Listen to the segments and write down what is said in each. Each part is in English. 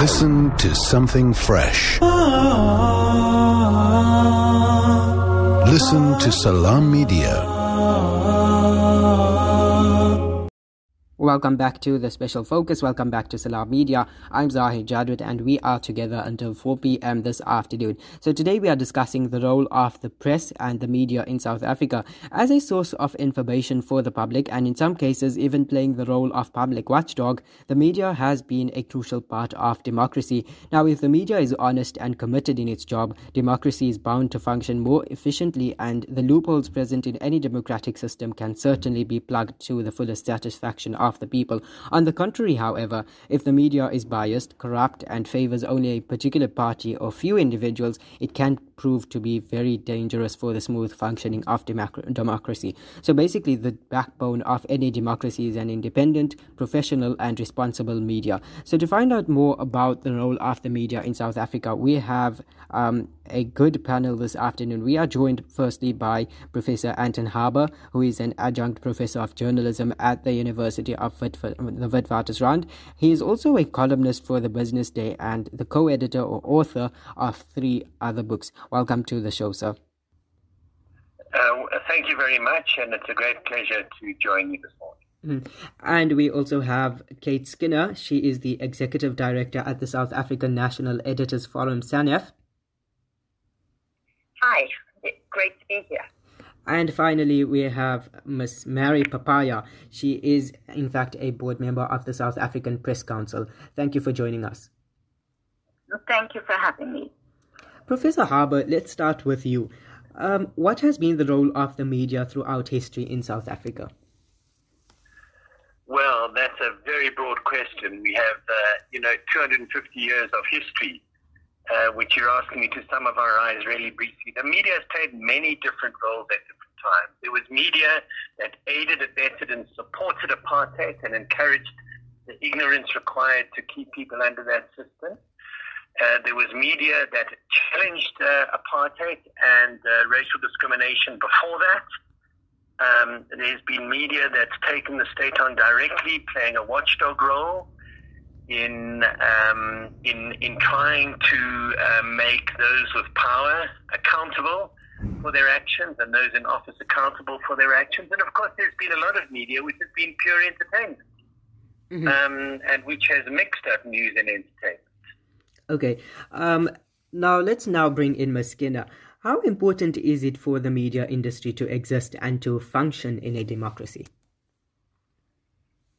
Listen to something fresh. Listen to Salam Media. Welcome back to the special focus. Welcome back to Salam Media. I'm Zahid Jadwat and we are together until 4 p.m. this afternoon. So today we are discussing the role of the press and the media in South Africa as a source of information for the public and in some cases even playing the role of public watchdog. The media has been a crucial part of democracy. Now, if the media is honest and committed in its job, democracy is bound to function more efficiently and the loopholes present in any democratic system can certainly be plugged to the fullest satisfaction of the people. On the contrary, however, if the media is biased, corrupt, and favors only a particular party or few individuals, it can prove to be very dangerous for the smooth functioning of democracy. So basically, the backbone of any democracy is an independent, professional, and responsible media. So to find out more about the role of the media in South Africa, we have um, a good panel this afternoon. We are joined firstly by Professor Anton Harber, who is an adjunct professor of journalism at the University of the Witwatersrand. He is also a columnist for the Business Day and the co-editor or author of three other books. Welcome to the show, sir. Uh, thank you very much, and it's a great pleasure to join you this morning. Mm. And we also have Kate Skinner. She is the executive director at the South African National Editors Forum, SANEF. Hi, great to be here. And finally, we have Miss Mary Papayya. She is, in fact, a board member of the South African Press Council. Thank you for joining us. Thank you for having me. Professor Harber, let's start with you. Um, what has been the role of the media throughout history in South Africa? Well, that's a very broad question. We have, uh, you know, 250 years of history uh, which you're asking me to summarize really briefly. The media has played many different roles at different times. There was media that aided, abetted, and supported apartheid and encouraged the ignorance required to keep people under that system. Uh, there was media that challenged uh, apartheid and uh, racial discrimination before that. Um, there's been media that's taken the state on directly, playing a watchdog role in um, in in trying to uh, make those with power accountable for their actions and those in office accountable for their actions. And of course, there's been a lot of media which has been pure entertainment mm-hmm. um, and which has mixed up news and entertainment. Okay. Um, now let's now bring in Ms. Skinner. How important is it for the media industry to exist and to function in a democracy?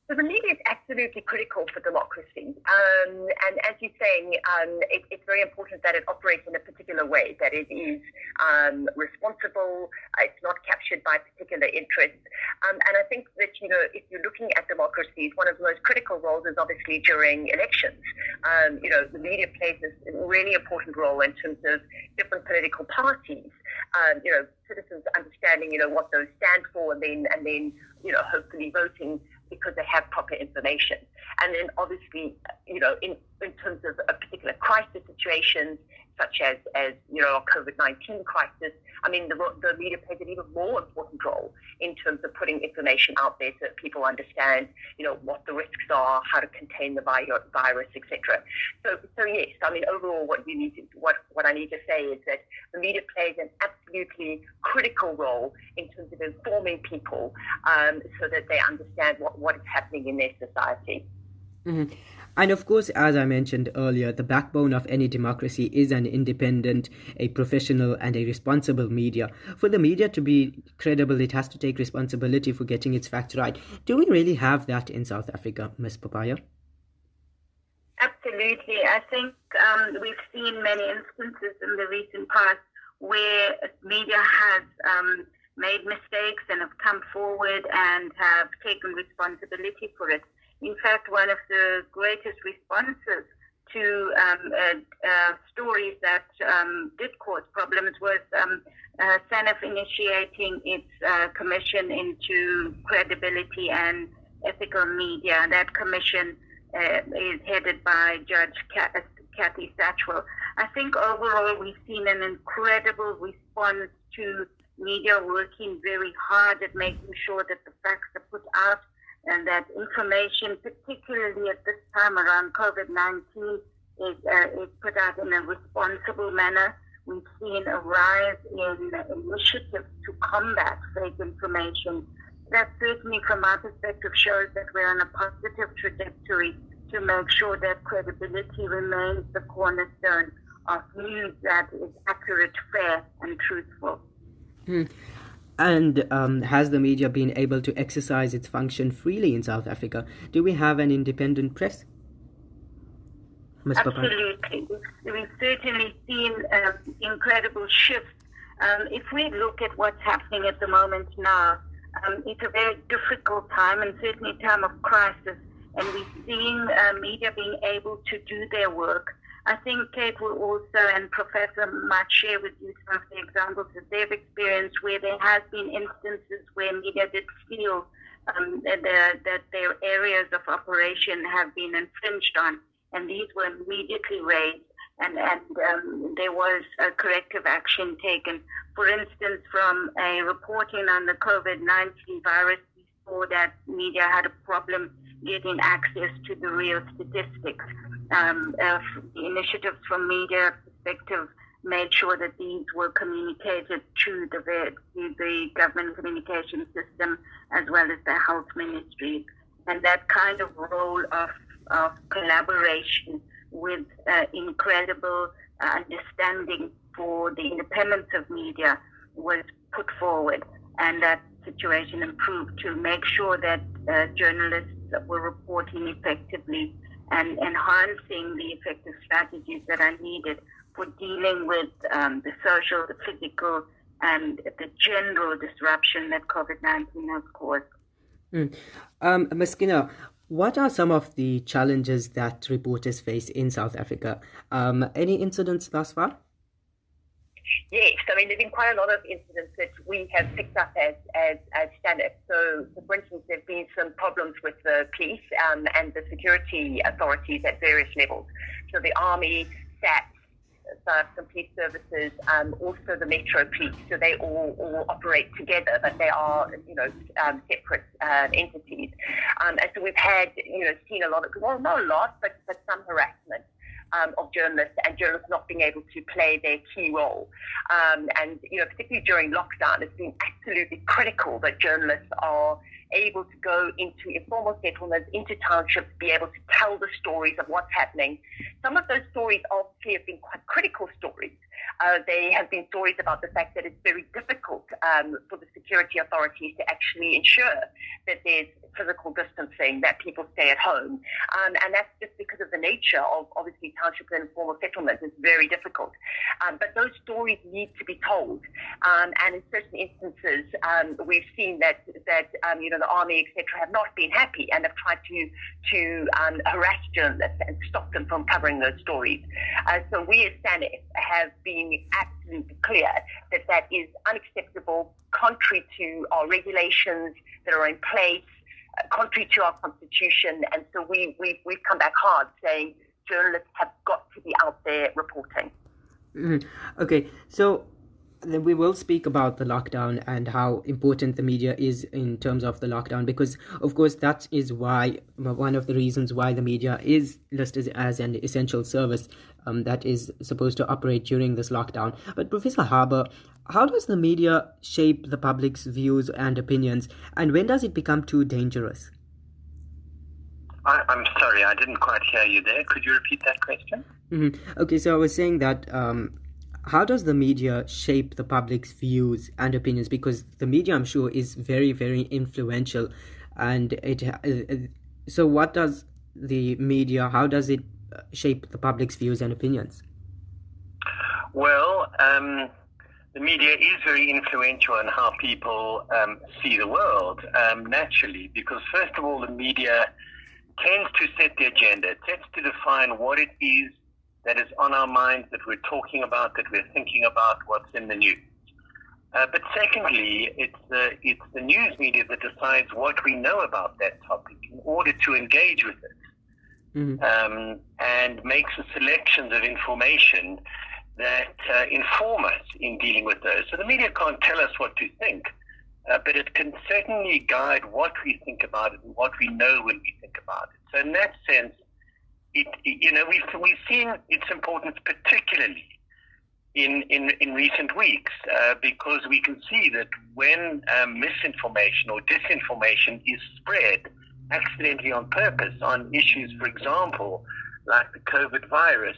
So the media is absolutely critical for democracy. Um, and as you're saying, um, it, it's very important that it operates in a particular way, that it is um, responsible, uh, it's not captured by particular interests. Um, and I think that, you know, if you're looking at democracies, one of the most critical roles is obviously during elections. Um, you know, the media plays a really important role in terms of different political parties. Um, you know, citizens understanding, you know, what those stand for and then, and then, you know, hopefully voting because they have proper information. And then obviously, you know, in, in terms of a particular crisis situations, such as, as you know, COVID-19 crisis, I mean, the, the media plays an even more important role in terms of putting information out there so that people understand, you know, what the risks are, how to contain the virus, etc. So, so yes, I mean, overall, what you need to, what, what I need to say is that the media plays an absolutely critical role in terms of informing people um, so that they understand what, what is happening in their society. Mm-hmm. And of course, as I mentioned earlier, the backbone of any democracy is an independent, a professional, and a responsible media. For the media to be credible, it has to take responsibility for getting its facts right. Do we really have that in South Africa, Ms. Papayya? Absolutely. I think um, we've seen many instances in the recent past where media has um, made mistakes and have come forward and have taken responsibility for it. In fact, one of the greatest responses to um, uh, uh, stories that um, did cause problems was um, uh, SANEF initiating its uh, commission into credibility and ethical media. That commission uh, is headed by Judge Kathy Satchwell. I think overall we've seen an incredible response to media working very hard at making sure that the facts are put out and that information, particularly at this time around COVID 19, is, uh, is put out in a responsible manner. We've seen a rise in initiatives to combat fake information. That certainly, from our perspective, shows that we're on a positive trajectory to make sure that credibility remains the cornerstone of news that is accurate, fair, and truthful. Hmm. And um, has the media been able to exercise its function freely in South Africa? Do we have an independent press? Ms. Absolutely. We've certainly seen um, incredible shifts. Um, if we look at what's happening at the moment now, um, it's a very difficult time and certainly a time of crisis. And we're seeing uh, media being able to do their work I think Kate will also, and Professor might share with you some of the examples that they've experienced where there has been instances where media did feel um, that, that their areas of operation have been infringed on, and these were immediately raised, and, and um, there was a corrective action taken. For instance, from a reporting on the COVID-19 virus, we saw that media had a problem getting access to the real statistics um, uh, initiatives from media perspective made sure that these were communicated to the, the, the government communication system as well as the health ministry. And that kind of role of, of collaboration with uh, incredible uh, understanding for the independence of media was put forward. And that situation improved to make sure that uh, journalists were reporting effectively and enhancing the effective strategies that are needed for dealing with um, the social, the physical, and the general disruption that COVID 19 has caused. Mm. Um, what are some of the challenges that reporters face in South Africa? Um, any incidents thus far? Yes, I mean, there have been quite a lot of incidents that we have picked up as, as, as standard. So, for instance, there have been some problems with the police um, and the security authorities at various levels. So the army, SAT, some police services, um, also the Metro Police. So they all, all operate together, but they are, you know, um, separate uh, entities. Um, and so we've had, you know, seen a lot of, well, not a lot, but, but some harassment um, of journalists and journalists not being able to play their key role. Um, and, you know, particularly during lockdown, it's been absolutely critical that journalists are able to go into informal settlements, into townships, be able to tell the stories of what's happening. Some of those stories obviously have been quite critical stories. Uh, they have been stories about the fact that it's very difficult um, for the security authorities to actually ensure that there's physical distancing, that people stay at home. Um, and that's just because of the nature of obviously township and informal settlements. It's very difficult. Um, but those stories need to be told. Um, and in certain instances, um, we've seen that, that um, you know, the army, etc., have not been happy and have tried to, to um, harass journalists and stop them from covering those stories. Uh, so we as SANEF have been absolutely clear that that is unacceptable, contrary to our regulations that are in place, uh, contrary to our constitution. And so we, we, we've come back hard saying journalists have got to be out there reporting. Mm-hmm. Okay, so we will speak about the lockdown and how important the media is in terms of the lockdown because of course that is why one of the reasons why the media is listed as an essential service um, that is supposed to operate during this lockdown. But professor Harber how does the media shape the public's views and opinions and when does it become too dangerous? I, am sorry i didn't quite hear you there. Could you repeat that question? Mm-hmm. okay so i was saying that um, how does the media shape the public's views and opinions? Because the media i'm sure is very very influential and it uh, so what does the media how does it shape the public's views and opinions? Well um, the media is very influential in how people um, see the world um, naturally because first of all the media tends to set the agenda tends to define what it is that is on our minds, that we're talking about, that we're thinking about, what's in the news. Uh, but secondly, it's the, it's the news media that decides what we know about that topic in order to engage with it. Mm-hmm. Um, and makes a selections of information that uh, inform us in dealing with those. So the media can't tell us what to think, uh, but it can certainly guide what we think about it and what we know when we think about it. So in that sense, it, you know, we've, we've seen its importance particularly in, in, in recent weeks uh, because we can see that when um, misinformation or disinformation is spread accidentally on purpose on issues, for example, like the COVID virus,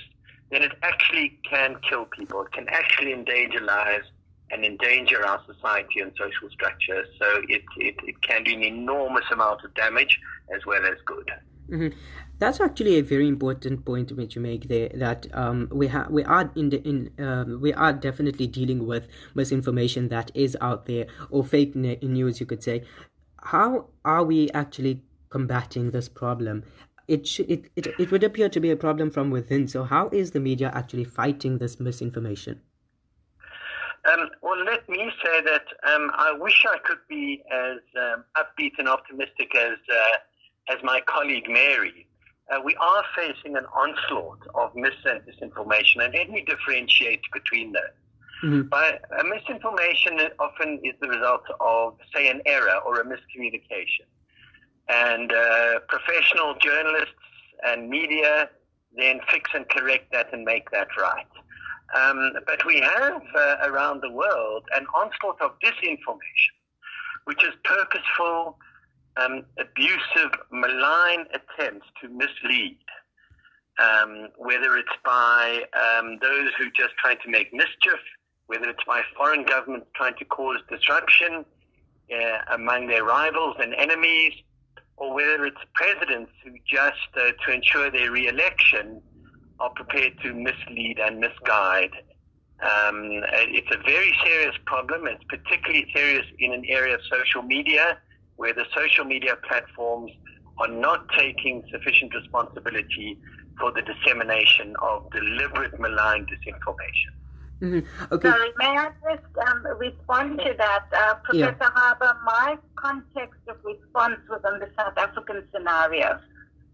then it actually can kill people. It can actually endanger lives and endanger our society and social structure. So it, it, it can do an enormous amount of damage as well as good. Mm-hmm. That's actually a very important point which you make there. That um, we have we are in the in um, we are definitely dealing with misinformation that is out there or fake news, you could say. How are we actually combating this problem? It, it, it, it would appear to be a problem from within. So, how is the media actually fighting this misinformation? Um, well, let me say that um, I wish I could be as um, upbeat and optimistic as uh, as my colleague Mary. Uh, we are facing an onslaught of mis and disinformation, and let me differentiate between those. Mm-hmm. By, uh, misinformation often is the result of, say, an error or a miscommunication. And uh, professional journalists and media then fix and correct that and make that right. Um, but we have uh, around the world an onslaught of disinformation, which is purposeful, um, abusive, malign attempts to mislead. Um, whether it's by um, those who just try to make mischief, whether it's by foreign governments trying to cause disruption uh, among their rivals and enemies, or whether it's presidents who just, uh, to ensure their re-election, are prepared to mislead and misguide. Um, it's a very serious problem. It's particularly serious in an area of social media where the social media platforms are not taking sufficient responsibility for the dissemination of deliberate malign disinformation. Mm-hmm. Okay. Sorry, may I just um, respond to that? Uh, Professor yeah. Harber, my context of response within the South African scenario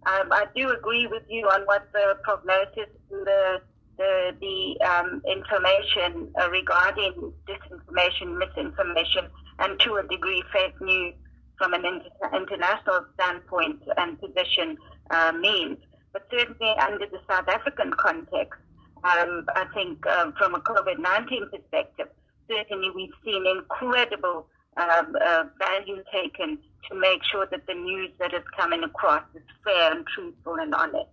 um, I do agree with you on what the prognosis, and the the, the um, information uh, regarding disinformation, misinformation, and to a degree fake news from an inter- international standpoint and position uh, means. But certainly under the South African context, um, I think um, from a COVID 19 perspective, certainly we've seen incredible um, uh, value taken to make sure that the news that is coming across is fair and truthful and honest.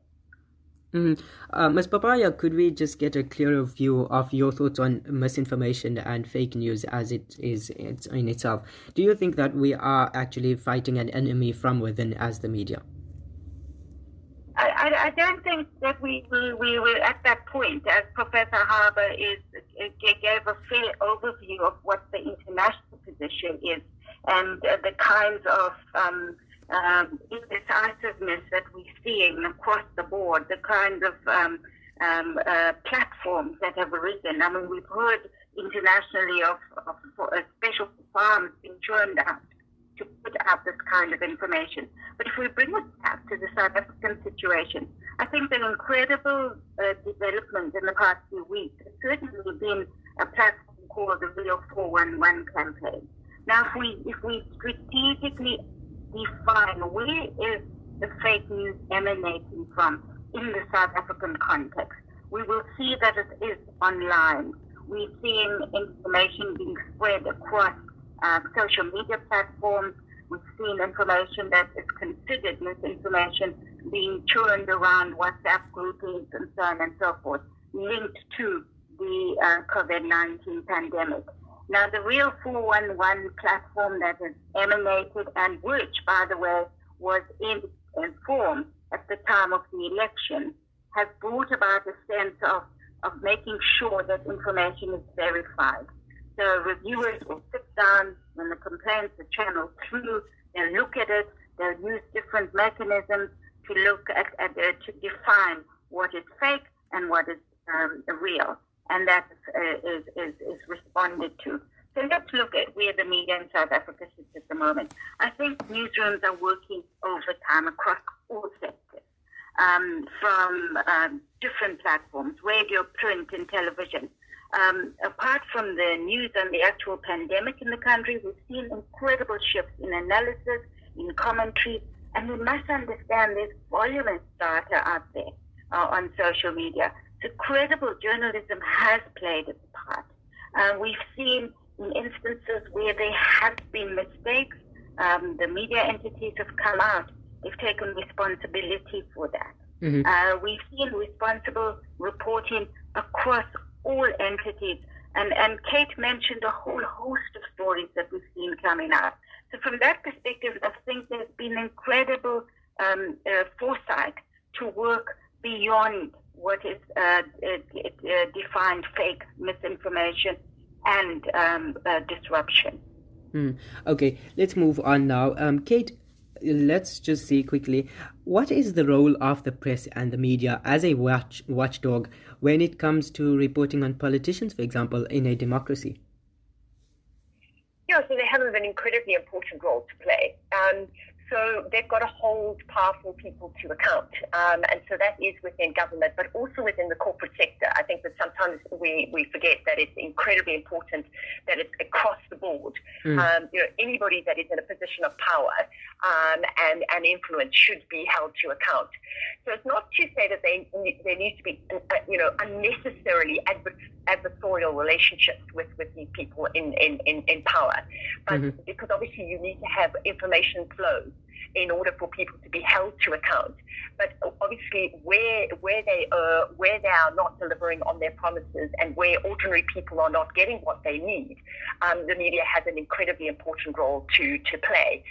Mm. Uh, Ms. Papayya, could we just get a clearer view of your thoughts on misinformation and fake news as it is in itself? Do you think that we are actually fighting an enemy from within as the media? I, I don't think that we, we, we were at that point, as Professor Harber is, gave a fair overview of what the international position is and the kinds of um, um, indecisiveness that we're seeing across the board, the kind of um, um, uh, platforms that have arisen. I mean, we've heard internationally of, of, of special farms being churned out to put out this kind of information. But if we bring it back to the South African situation, I think the incredible uh, development in the past few weeks has certainly been a platform called the Real 411 campaign. Now, if we if we strategically define where is the fake news emanating from in the South African context, we will see that it is online. We're seeing information being spread across uh, social media platforms. We've seen information that is considered misinformation being churned around WhatsApp groupings and so on and so forth, linked to the uh, COVID 19 pandemic. Now, the Real 411 platform that has emanated and which, by the way, was in, informed at the time of the election, has brought about a sense of, of making sure that information is verified. So reviewers will sit down when the complaints are channeled through, they'll look at it, they'll use different mechanisms to look at, at uh, to define what is fake and what is um, real and that uh, is, is, is responded to. So let's look at where the media in South Africa sits at the moment. I think newsrooms are working overtime across all sectors, um, from um, different platforms, radio, print, and television. Um, apart from the news and the actual pandemic in the country, we've seen incredible shifts in analysis, in commentary, And we must understand there's voluminous data out there uh, on social media. So credible journalism has played its part. Uh, we've seen in instances where there have been mistakes, um, the media entities have come out. They've taken responsibility for that. Mm-hmm. Uh, we've seen responsible reporting across all entities. And, and Kate mentioned a whole host of stories that we've seen coming out. So from that perspective, I think there's been incredible um, uh, foresight to work beyond what is uh, uh, uh defined fake misinformation and um, uh, disruption. Mm. Okay, let's move on now. Um, Kate, let's just see quickly what is the role of the press and the media as a watch watchdog when it comes to reporting on politicians, for example, in a democracy? Yeah, so they have an incredibly important role to play. Um, so they've got to hold powerful people to account. Um, and so that is within government, but also within the corporate sector. I think that sometimes we, we forget that it's incredibly important that it's across the board. Mm. Um, you know, anybody that is in a position of power um, and, and influence should be held to account. So it's not to say that they, there needs to be, uh, you know, unnecessarily adversarial relationships with, with these people in, in, in, in power. But mm-hmm. because obviously you need to have information flow in order for people to be held to account. But obviously, where where they uh, where they are not delivering on their promises and where ordinary people are not getting what they need, um, the media has an incredibly important role to to play.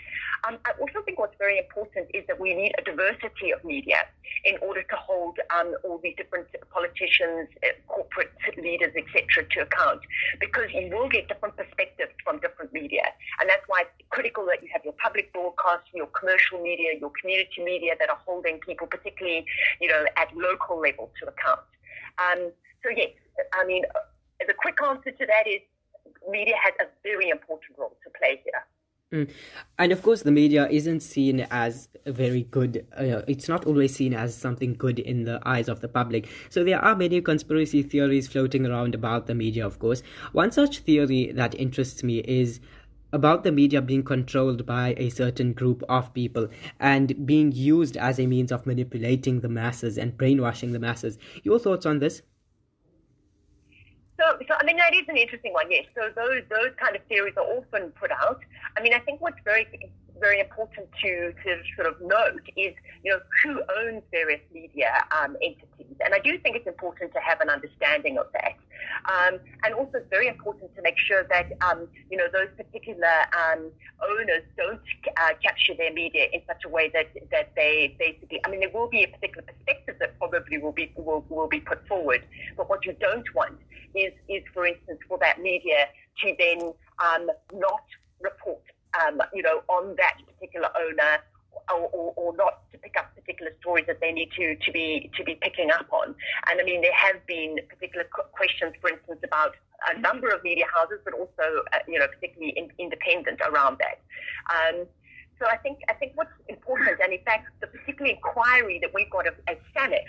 Um, I also think what's very important is that we need a diversity of media in order to hold um, all these different politicians, uh, corporate leaders, etc., to account, because you will get different perspectives from different media, and that's why it's critical that you have your public broadcast, your commercial media, your community media that are holding people, particularly you know at local level, to account. Um, so yes, I mean the quick answer to that is media has a very important role to play here. Mm. And of course, the media isn't seen as very good. Uh, it's not always seen as something good in the eyes of the public. So there are many conspiracy theories floating around about the media, of course. One such theory that interests me is about the media being controlled by a certain group of people and being used as a means of manipulating the masses and brainwashing the masses. Your thoughts on this? So, so I mean, that is an interesting one, yes. So those those kind of theories are often put out. I mean, I think what's very very important to, to sort of note is, you know, who owns various media um, entities. And I do think it's important to have an understanding of that. Um, and also it's very important to make sure that, um, you know, those particular um, owners don't uh, capture their media in such a way that, that they basically, I mean, there will be a particular perspective that probably will be, will, will be put forward. But what you don't want is, is for instance, for that media to then um, not report um, you know, on that particular owner or, or, or, not to pick up particular stories that they need to, to be to be picking up on. And I mean, there have been particular questions, for instance, about a number of media houses, but also, uh, you know, particularly in, independent around that. Um, so I think I think what's important, and in fact, the particular inquiry that we've got as SANEF,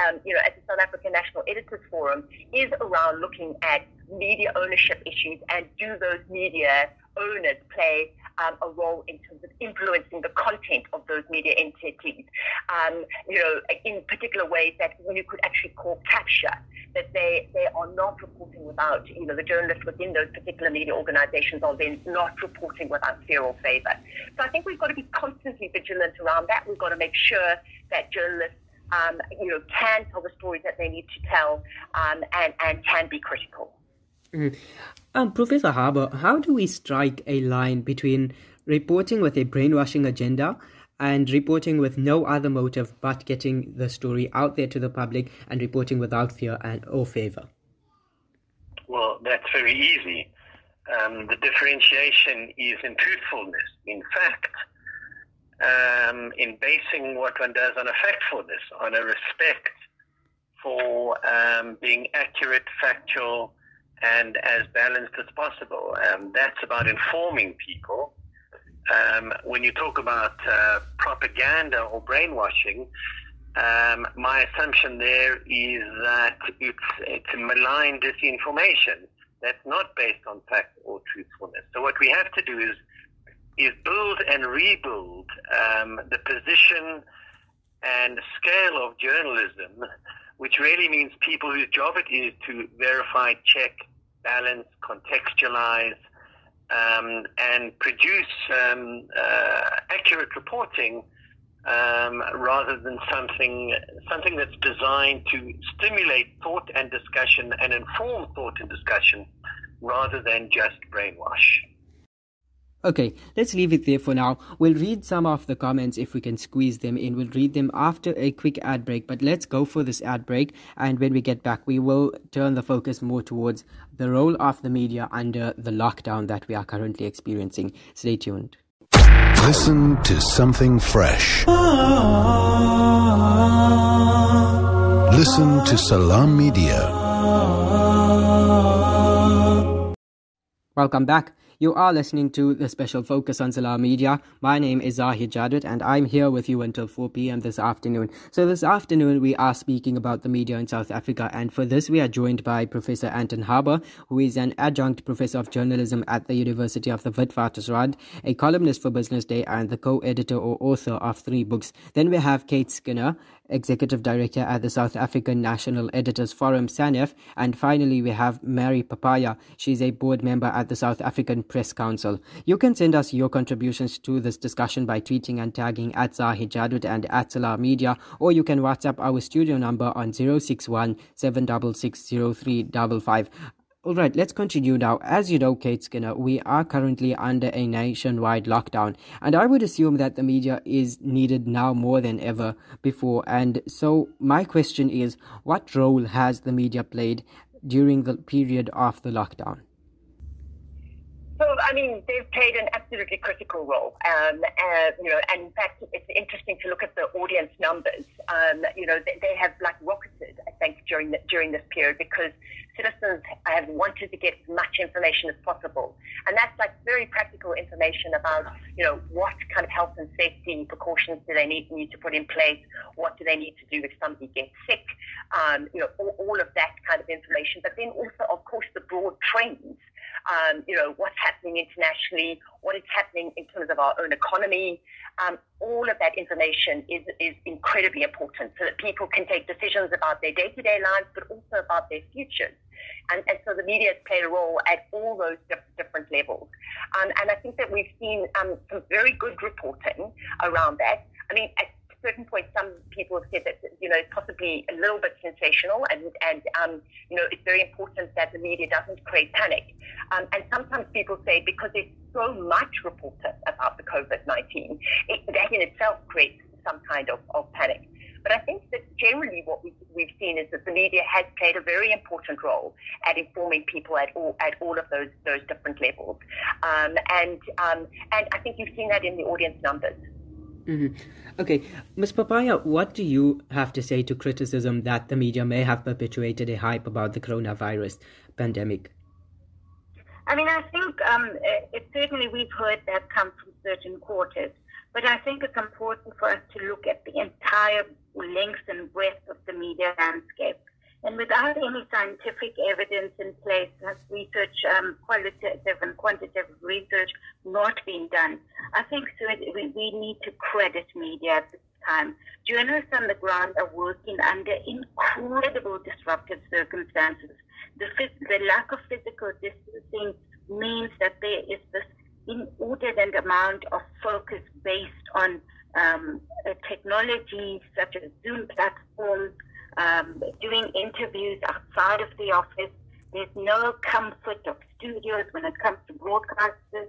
um, you know, as the South African National Editors Forum, is around looking at media ownership issues and do those media owners play um, a role in terms of influencing the content of those media entities. Um, you know, in particular ways that you could actually call capture, that they, they are not reporting without, you know, the journalists within those particular media organizations are then not reporting without fear or favor. So I think we've got to be constantly vigilant around that. We've got to make sure that journalists um, you know, can tell the stories that they need to tell um, and, and can be critical. Mm. Um, Professor Harber, how do we strike a line between reporting with a brainwashing agenda and reporting with no other motive but getting the story out there to the public and reporting without fear and or favor? Well, that's very easy. Um, the differentiation is in truthfulness, in fact, um, in basing what one does on a factfulness, on a respect for um, being accurate, factual, and as balanced as possible. Um, that's about informing people. Um, when you talk about uh, propaganda or brainwashing, um, my assumption there is that it's, it's malign disinformation that's not based on fact or truthfulness. So what we have to do is is build and rebuild um, the position and scale of journalism, which really means people whose job it is to verify, check, balance, contextualize, um, and produce um, uh, accurate reporting um, rather than something something that's designed to stimulate thought and discussion and inform thought and discussion rather than just brainwash. Okay, let's leave it there for now. We'll read some of the comments if we can squeeze them in. We'll read them after a quick ad break, but let's go for this ad break. And when we get back, we will turn the focus more towards the role of the media under the lockdown that we are currently experiencing. Stay tuned. Listen to something fresh. Listen to Salam Media. Welcome back. You are listening to the special focus on Salam Media. My name is Zahid Jadwat, and I'm here with you until 4 p.m. this afternoon. So this afternoon we are speaking about the media in South Africa and for this we are joined by Professor Anton Harber, who is an adjunct professor of journalism at the University of the Witwatersrand, a columnist for Business Day and the co-editor or author of three books. Then we have Kate Skinner, Executive Director at the South African National Editors Forum, SANEF. And finally, we have Mary Papayya. She's a board member at the South African Press Council. You can send us your contributions to this discussion by tweeting and tagging at Zahid Jadwat and at Salam Media, or you can WhatsApp our studio number on 061 766 all right, let's continue now. As you know, Kate Skinner, we are currently under a nationwide lockdown, and I would assume that the media is needed now more than ever before. And so, my question is what role has the media played during the period of the lockdown? So, I mean, they've played an absolutely critical role. Um, uh, you know, and in fact, it's interesting to look at the audience numbers. Um, you know, they, they, have like rocketed, I think, during the, during this period because citizens have wanted to get as much information as possible, and that's like very practical information about you know what kind of health and safety precautions do they need need to put in place, what do they need to do if somebody gets sick, um, you know, all, all of that kind of information. But then also, of course, the broad trends um, you know, what's happening internationally, what is happening in terms of our own economy. Um, all of that information is, is incredibly important so that people can take decisions about their day to day lives, but also about their futures. And, and, so the media has played a role at all those different levels. Um, and I think that we've seen um, some very good reporting around that. I mean, certain point, some people have said that you know it's possibly a little bit sensational, and and um, you know it's very important that the media doesn't create panic. Um, and sometimes people say because there's so much reported about the COVID nineteen, that in itself creates some kind of, of panic. But I think that generally what we, we've seen is that the media has played a very important role at informing people at all at all of those those different levels, um, and um, and I think you've seen that in the audience numbers. Mm-hmm. Okay, Ms. Papayya, what do you have to say to criticism that the media may have perpetuated a hype about the coronavirus pandemic? I mean, I think um, it, certainly we've heard that come from certain quarters, but I think it's important for us to look at the entire length and breadth of the media landscape. And without any scientific evidence in place, has research, um, qualitative and quantitative research not been done, I think so we, we need to credit media at this time. Journalists on the ground are working under incredible disruptive circumstances. The, the lack of physical distancing means that there is this inordinate amount of focus based on um, technology such as Zoom platforms, um, doing interviews outside of the office. There's no comfort of studios when it comes to broadcasters.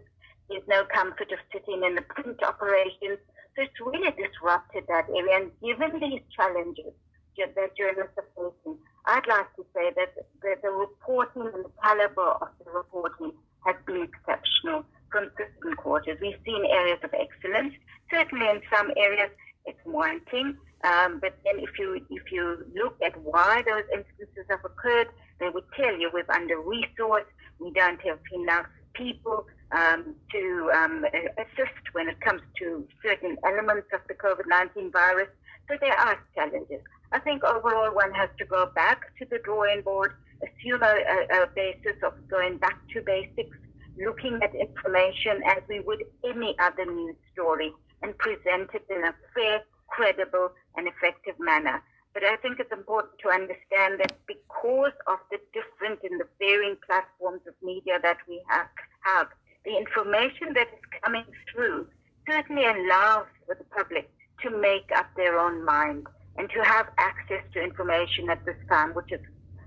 There's no comfort of sitting in the print operations. So it's really disrupted that area. And given these challenges that journalists are facing, I'd like to say that the, the reporting and the caliber of the reporting has been exceptional from certain quarters. We've seen areas of excellence. Certainly in some areas, it's wanting. Um, but then if you if you look at why those instances have occurred, they would tell you we're under resourced, we don't have enough people um, to um, assist when it comes to certain elements of the COVID-19 virus. So there are challenges. I think overall one has to go back to the drawing board, assume a, a, a basis of going back to basics, looking at information as we would any other news story and present it in a fair, credible, and effective manner. But I think it's important to understand that because of the different and the varying platforms of media that we have, have the information that is coming through certainly allows for the public to make up their own mind and to have access to information at this time, which is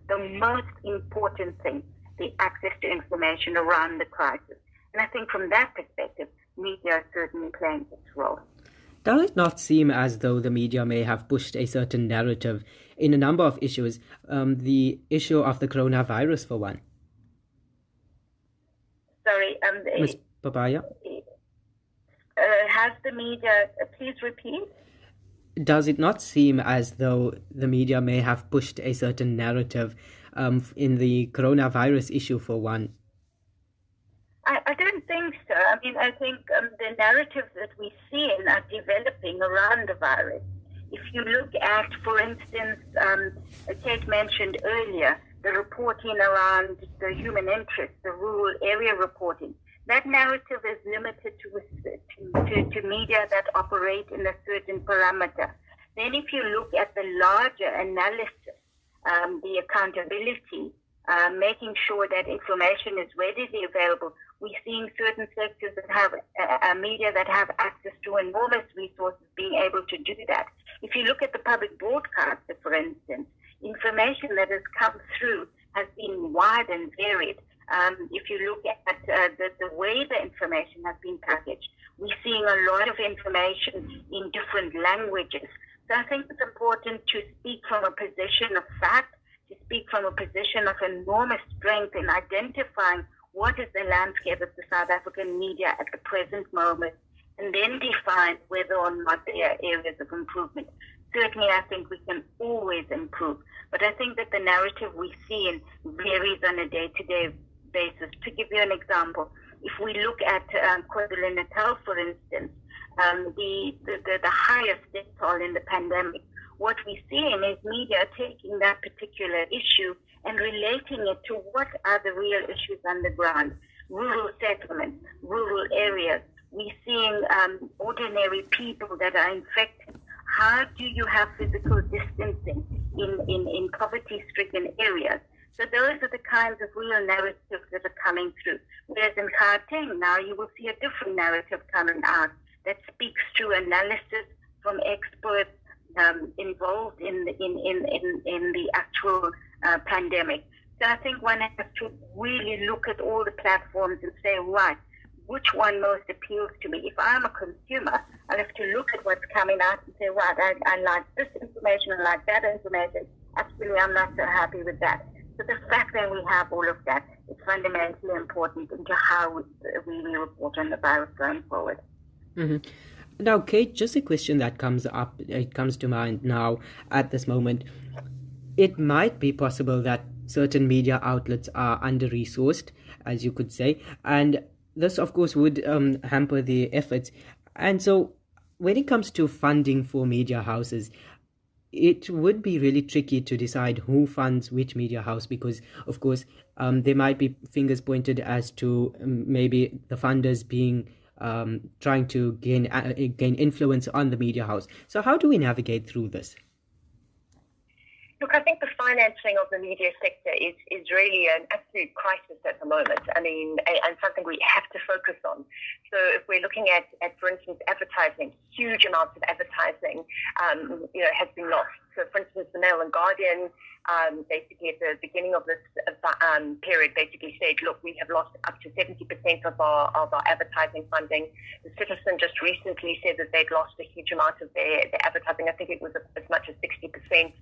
the most important thing, the access to information around the crisis. And I think from that perspective, media is certainly playing its role. Does it not seem as though the media may have pushed a certain narrative in a number of issues? Um, the issue of the coronavirus, for one. Sorry, um, Ms. Papayya? Uh, has the media, uh, please repeat? Does it not seem as though the media may have pushed a certain narrative um, in the coronavirus issue, for one? I, I don't think so. I mean, I think um, the narratives that we see in are developing around the virus. If you look at, for instance, um, Kate mentioned earlier, the reporting around the human interest, the rural area reporting, that narrative is limited to, to, to, media that operate in a certain parameter. Then if you look at the larger analysis, um, the accountability, uh, making sure that information is readily available. We're seeing certain sectors that have uh, uh, media that have access to enormous resources being able to do that. If you look at the public broadcaster, for instance, information that has come through has been wide and varied. Um, if you look at uh, the, the way the information has been packaged, we're seeing a lot of information in different languages. So I think it's important to speak from a position of fact to speak from a position of enormous strength in identifying what is the landscape of the South African media at the present moment, and then define whether or not there are areas of improvement. Certainly, I think we can always improve, but I think that the narrative we see in varies on a day-to-day basis. To give you an example, if we look at um, KwaZulu-Natal, for instance, um, the, the, the highest death toll in the pandemic what we're seeing is media taking that particular issue and relating it to what are the real issues on the ground. Rural settlements, rural areas. We're seeing um, ordinary people that are infected. How do you have physical distancing in, in, in poverty stricken areas? So those are the kinds of real narratives that are coming through. Whereas in Gauteng now you will see a different narrative coming out that speaks to analysis from experts um, involved in in, in, in, in the actual uh, pandemic. So I think one has to really look at all the platforms and say, right, which one most appeals to me? If I'm a consumer, I have to look at what's coming out and say, right, I, I like this information, I like that information. Actually, I'm not so happy with that. So the fact that we have all of that is fundamentally important into how we, we report on the virus going forward. Mm-hmm. Now, Kate, just a question that comes up, it comes to mind now at this moment. It might be possible that certain media outlets are under resourced, as you could say, and this, of course, would um, hamper the efforts. And so, when it comes to funding for media houses, it would be really tricky to decide who funds which media house because, of course, um, there might be fingers pointed as to um, maybe the funders being um, trying to gain uh, gain influence on the media house. So how do we navigate through this? Look, I think the financing of the media sector is, is really an absolute crisis at the moment. I mean, and, something we have to focus on. So if we're looking at, at for instance, advertising, huge amounts of advertising, um, you know, has been lost. So, for instance, the Mail and Guardian, um, basically at the beginning of this um, period, basically said, look, we have lost up to 70% of our, of our advertising funding. The Citizen just recently said that they'd lost a huge amount of their, their advertising. I think it was as much as 60%.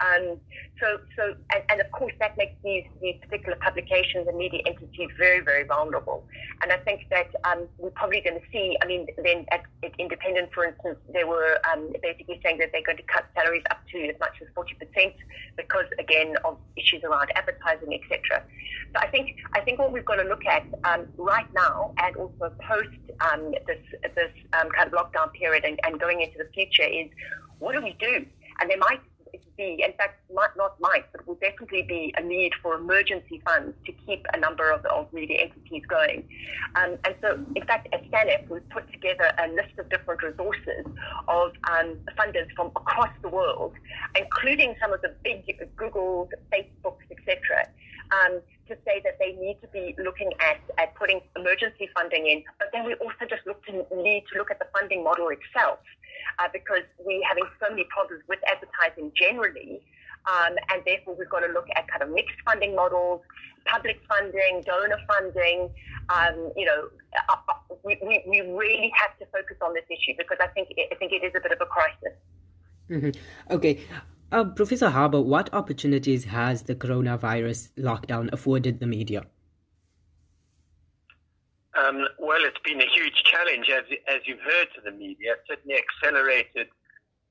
Um, so, so and, and, of course, that makes these, these particular publications and media entities very, very vulnerable. And I think that um, we're probably going to see, I mean, then at, at Independent, for instance, they were um, basically saying that they're going to cut salaries up to as much as 40% because, again, of issues around advertising, etc. So I think I think what we've got to look at um, right now and also post um, this this um, kind of lockdown period and, and going into the future is what do we do? And there might be, in fact, might not might, but will definitely be a need for emergency funds to keep a number of, of media entities going. Um, and so, in fact, at SANEF, we've put together a list of different resources of um, funders from across the world, including some of the big Googles, Facebooks, etc., um, to say that they need to be looking at, at putting emergency funding in, but then we also just look to, need to look at the funding model itself uh, because we're having so many problems with advertising generally. Um, and therefore, we've got to look at kind of mixed funding models, public funding, donor funding. Um, you know, uh, uh we, we, we, really have to focus on this issue because I think I think it is a bit of a crisis. Mm-hmm. Okay. Uh, Professor Harber, what opportunities has the coronavirus lockdown afforded the media? Um, well, it's been a huge challenge, as, as you've heard to the media. Certainly accelerated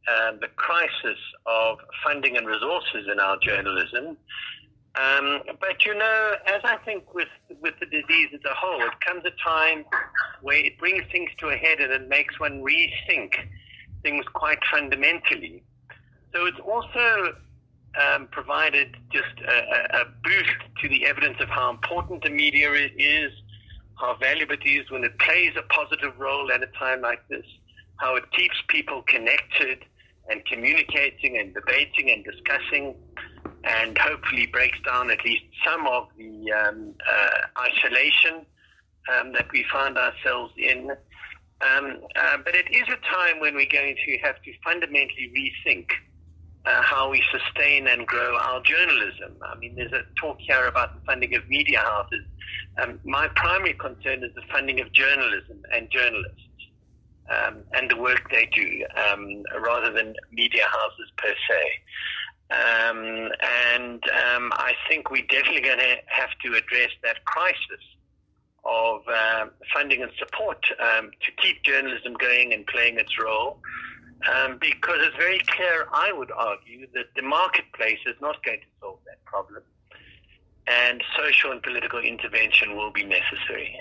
um, the crisis of funding and resources in our journalism. Um, but you know, as I think with with the disease as a whole, it comes a time where it brings things to a head and it makes one rethink things quite fundamentally. So it's also um, provided just a, a, boost to the evidence of how important the media is, how valuable it is when it plays a positive role at a time like this, how it keeps people connected and communicating and debating and discussing, and hopefully breaks down at least some of the um, uh, isolation um, that we find ourselves in. Um, uh, but it is a time when we're going to have to fundamentally rethink uh, how we sustain and grow our journalism. I mean, there's a talk here about the funding of media houses. Um, my primary concern is the funding of journalism and journalists um, and the work they do, um, rather than media houses per se. Um, and um, I think we're definitely going to have to address that crisis of uh, funding and support um, to keep journalism going and playing its role um, because it's very clear, I would argue, that the marketplace is not going to solve that problem, and social and political intervention will be necessary.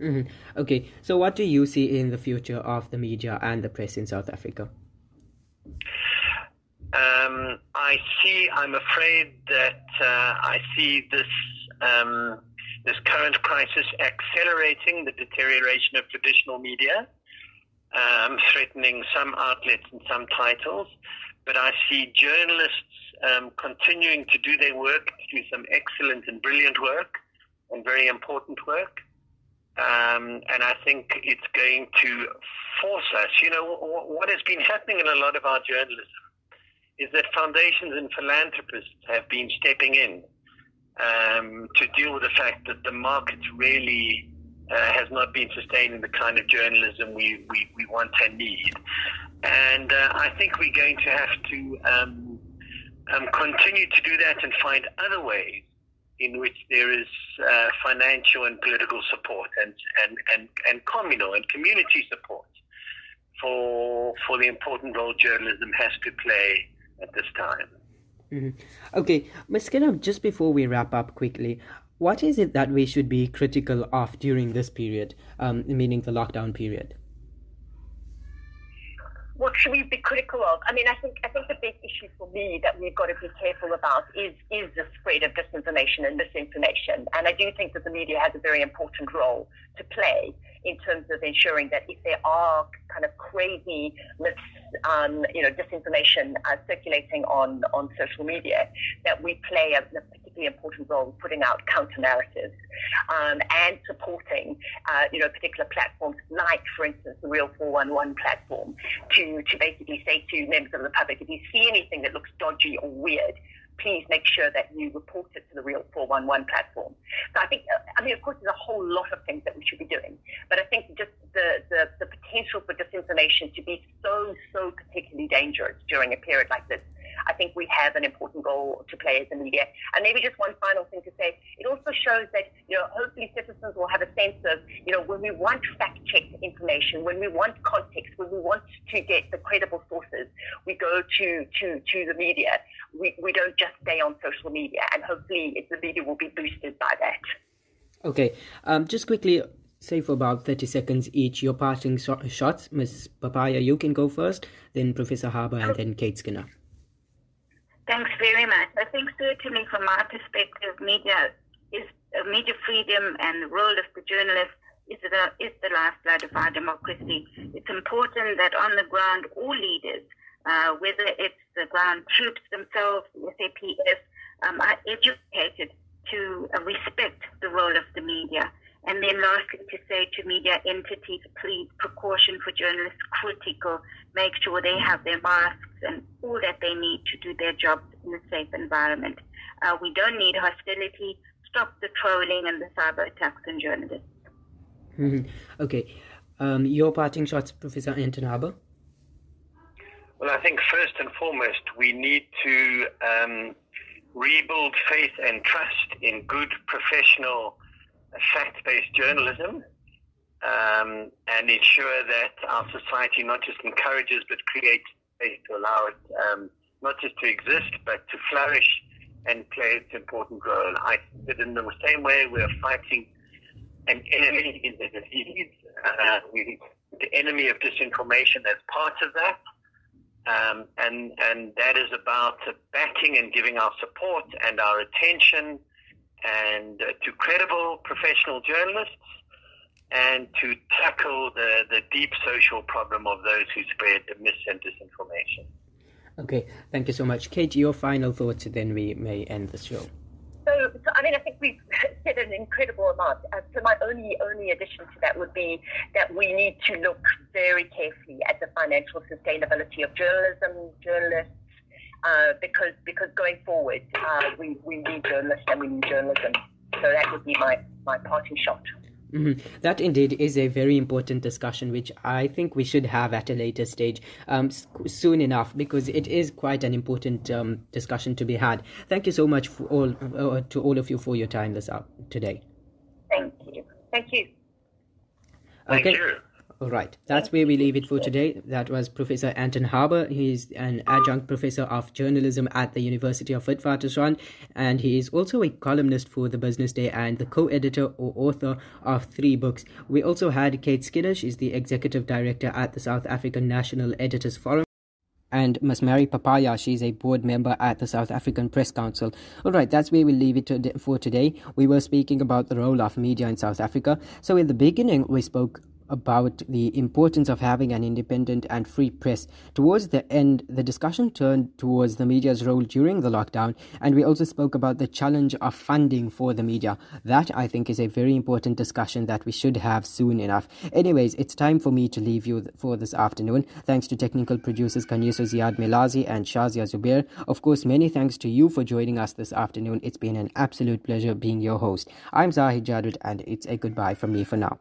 Mm-hmm. Okay, so what do you see in the future of the media and the press in South Africa? Um, I see. I'm afraid that uh, I see this um, this current crisis accelerating the deterioration of traditional media um, threatening some outlets and some titles. But I see journalists um, continuing to do their work, do some excellent and brilliant work and very important work. Um, and I think it's going to force us. You know, what has been happening in a lot of our journalism is that foundations and philanthropists have been stepping in um, to deal with the fact that the markets really uh, has not been sustaining the kind of journalism we, we, we want and need. And uh, I think we're going to have to um, um, continue to do that and find other ways in which there is uh, financial and political support and, and, and, and communal and community support for, for the important role journalism has to play at this time. Mm-hmm. Okay, Ms. Skinner, just before we wrap up quickly, what is it that we should be critical of during this period, um, meaning the lockdown period? What should we be critical of? I mean, I think I think the big issue for me that we've got to be careful about is is the spread of disinformation and misinformation. And I do think that the media has a very important role to play in terms of ensuring that if there are kind of crazy myths, um, you know, disinformation uh, circulating on, on social media, that we play a, a particularly important role in putting out counter narratives um, and supporting, uh, you know, particular platforms like, for instance, the Real 411 platform to, to basically say to members of the public, if you see anything that looks dodgy or weird, please make sure that you report it to the Real 411 platform. So I think, I mean, of course, there's a whole lot of things that we should be doing, but I think just the, the, the potential for disinformation to be so, so particularly dangerous during a period like this I think we have an important role to play as a media. And maybe just one final thing to say, it also shows that, you know, hopefully citizens will have a sense of, you know, when we want fact-checked information, when we want context, when we want to get the credible sources, we go to, to, to the media. We, we don't just stay on social media. And hopefully the media will be boosted by that. Okay. Um, just quickly, say for about 30 seconds each, your parting shots. Ms. Papayya, you can go first, then Professor Harber, and then Kate Skinner. Thanks very much. I think certainly from my perspective, media is uh, media freedom and the role of the journalist is the, is the lifeblood of our democracy. It's important that on the ground, all leaders, uh, whether it's the ground troops themselves, the SAPS, um, are educated to uh, respect the role of the media. And then lastly, to say to media entities, please precaution for journalists, critical, make sure they have their masks and all that they need to do their jobs in a safe environment. Uh, we don't need hostility. Stop the trolling and the cyber attacks on journalists. Mm-hmm. Okay. Um, your parting shots, Professor Anton Harber? Well, I think first and foremost, we need to um, rebuild faith and trust in good professional fact-based journalism um, and ensure that our society not just encourages but creates space to allow it um, not just to exist but to flourish and play its important role. I think that in the same way we're fighting an enemy in the disease, uh, we, the enemy of disinformation as part of that. Um, and and that is about backing and giving our support and our attention and uh, to credible professional journalists and to tackle the, the deep social problem of those who spread the mis and disinformation. Okay, thank you so much. Kate, your final thoughts, then we may end the show. So, so I mean, I think we've said an incredible amount. Uh, so my only only addition to that would be that we need to look very carefully at the financial sustainability of journalism, journalists, uh, because because going forward, uh, we, we need journalists and we need journalism. So that would be my, my parting shot. Mm-hmm. That indeed is a very important discussion, which I think we should have at a later stage um, soon enough, because it is quite an important um, discussion to be had. Thank you so much for all uh, to all of you for your time this up today. Thank you. Thank you. Okay. Thank you. All right, that's where we leave it for today. That was Professor Anton Harber. He's an adjunct professor of journalism at the University of Witwatersrand, and he is also a columnist for the Business Day and the co-editor or author of three books. We also had Kate Skinner. She's the executive director at the South African National Editors Forum and Ms. Mary Papayya. She's a board member at the South African Press Council. All right, that's where we'll leave it to, for today. We were speaking about the role of media in South Africa. So, in the beginning, we spoke about the importance of having an independent and free press. Towards the end, the discussion turned towards the media's role during the lockdown, and we also spoke about the challenge of funding for the media. That, I think, is a very important discussion that we should have soon enough. Anyways, it's time for me to leave you for this afternoon. Thanks to technical producers Kanyeso Ziad Melazi and Shazia Zubair. Of course, many thanks to you for joining us this afternoon. It's been an absolute pleasure being your host. I'm Zahid Jadwat, and it's a goodbye from me for now.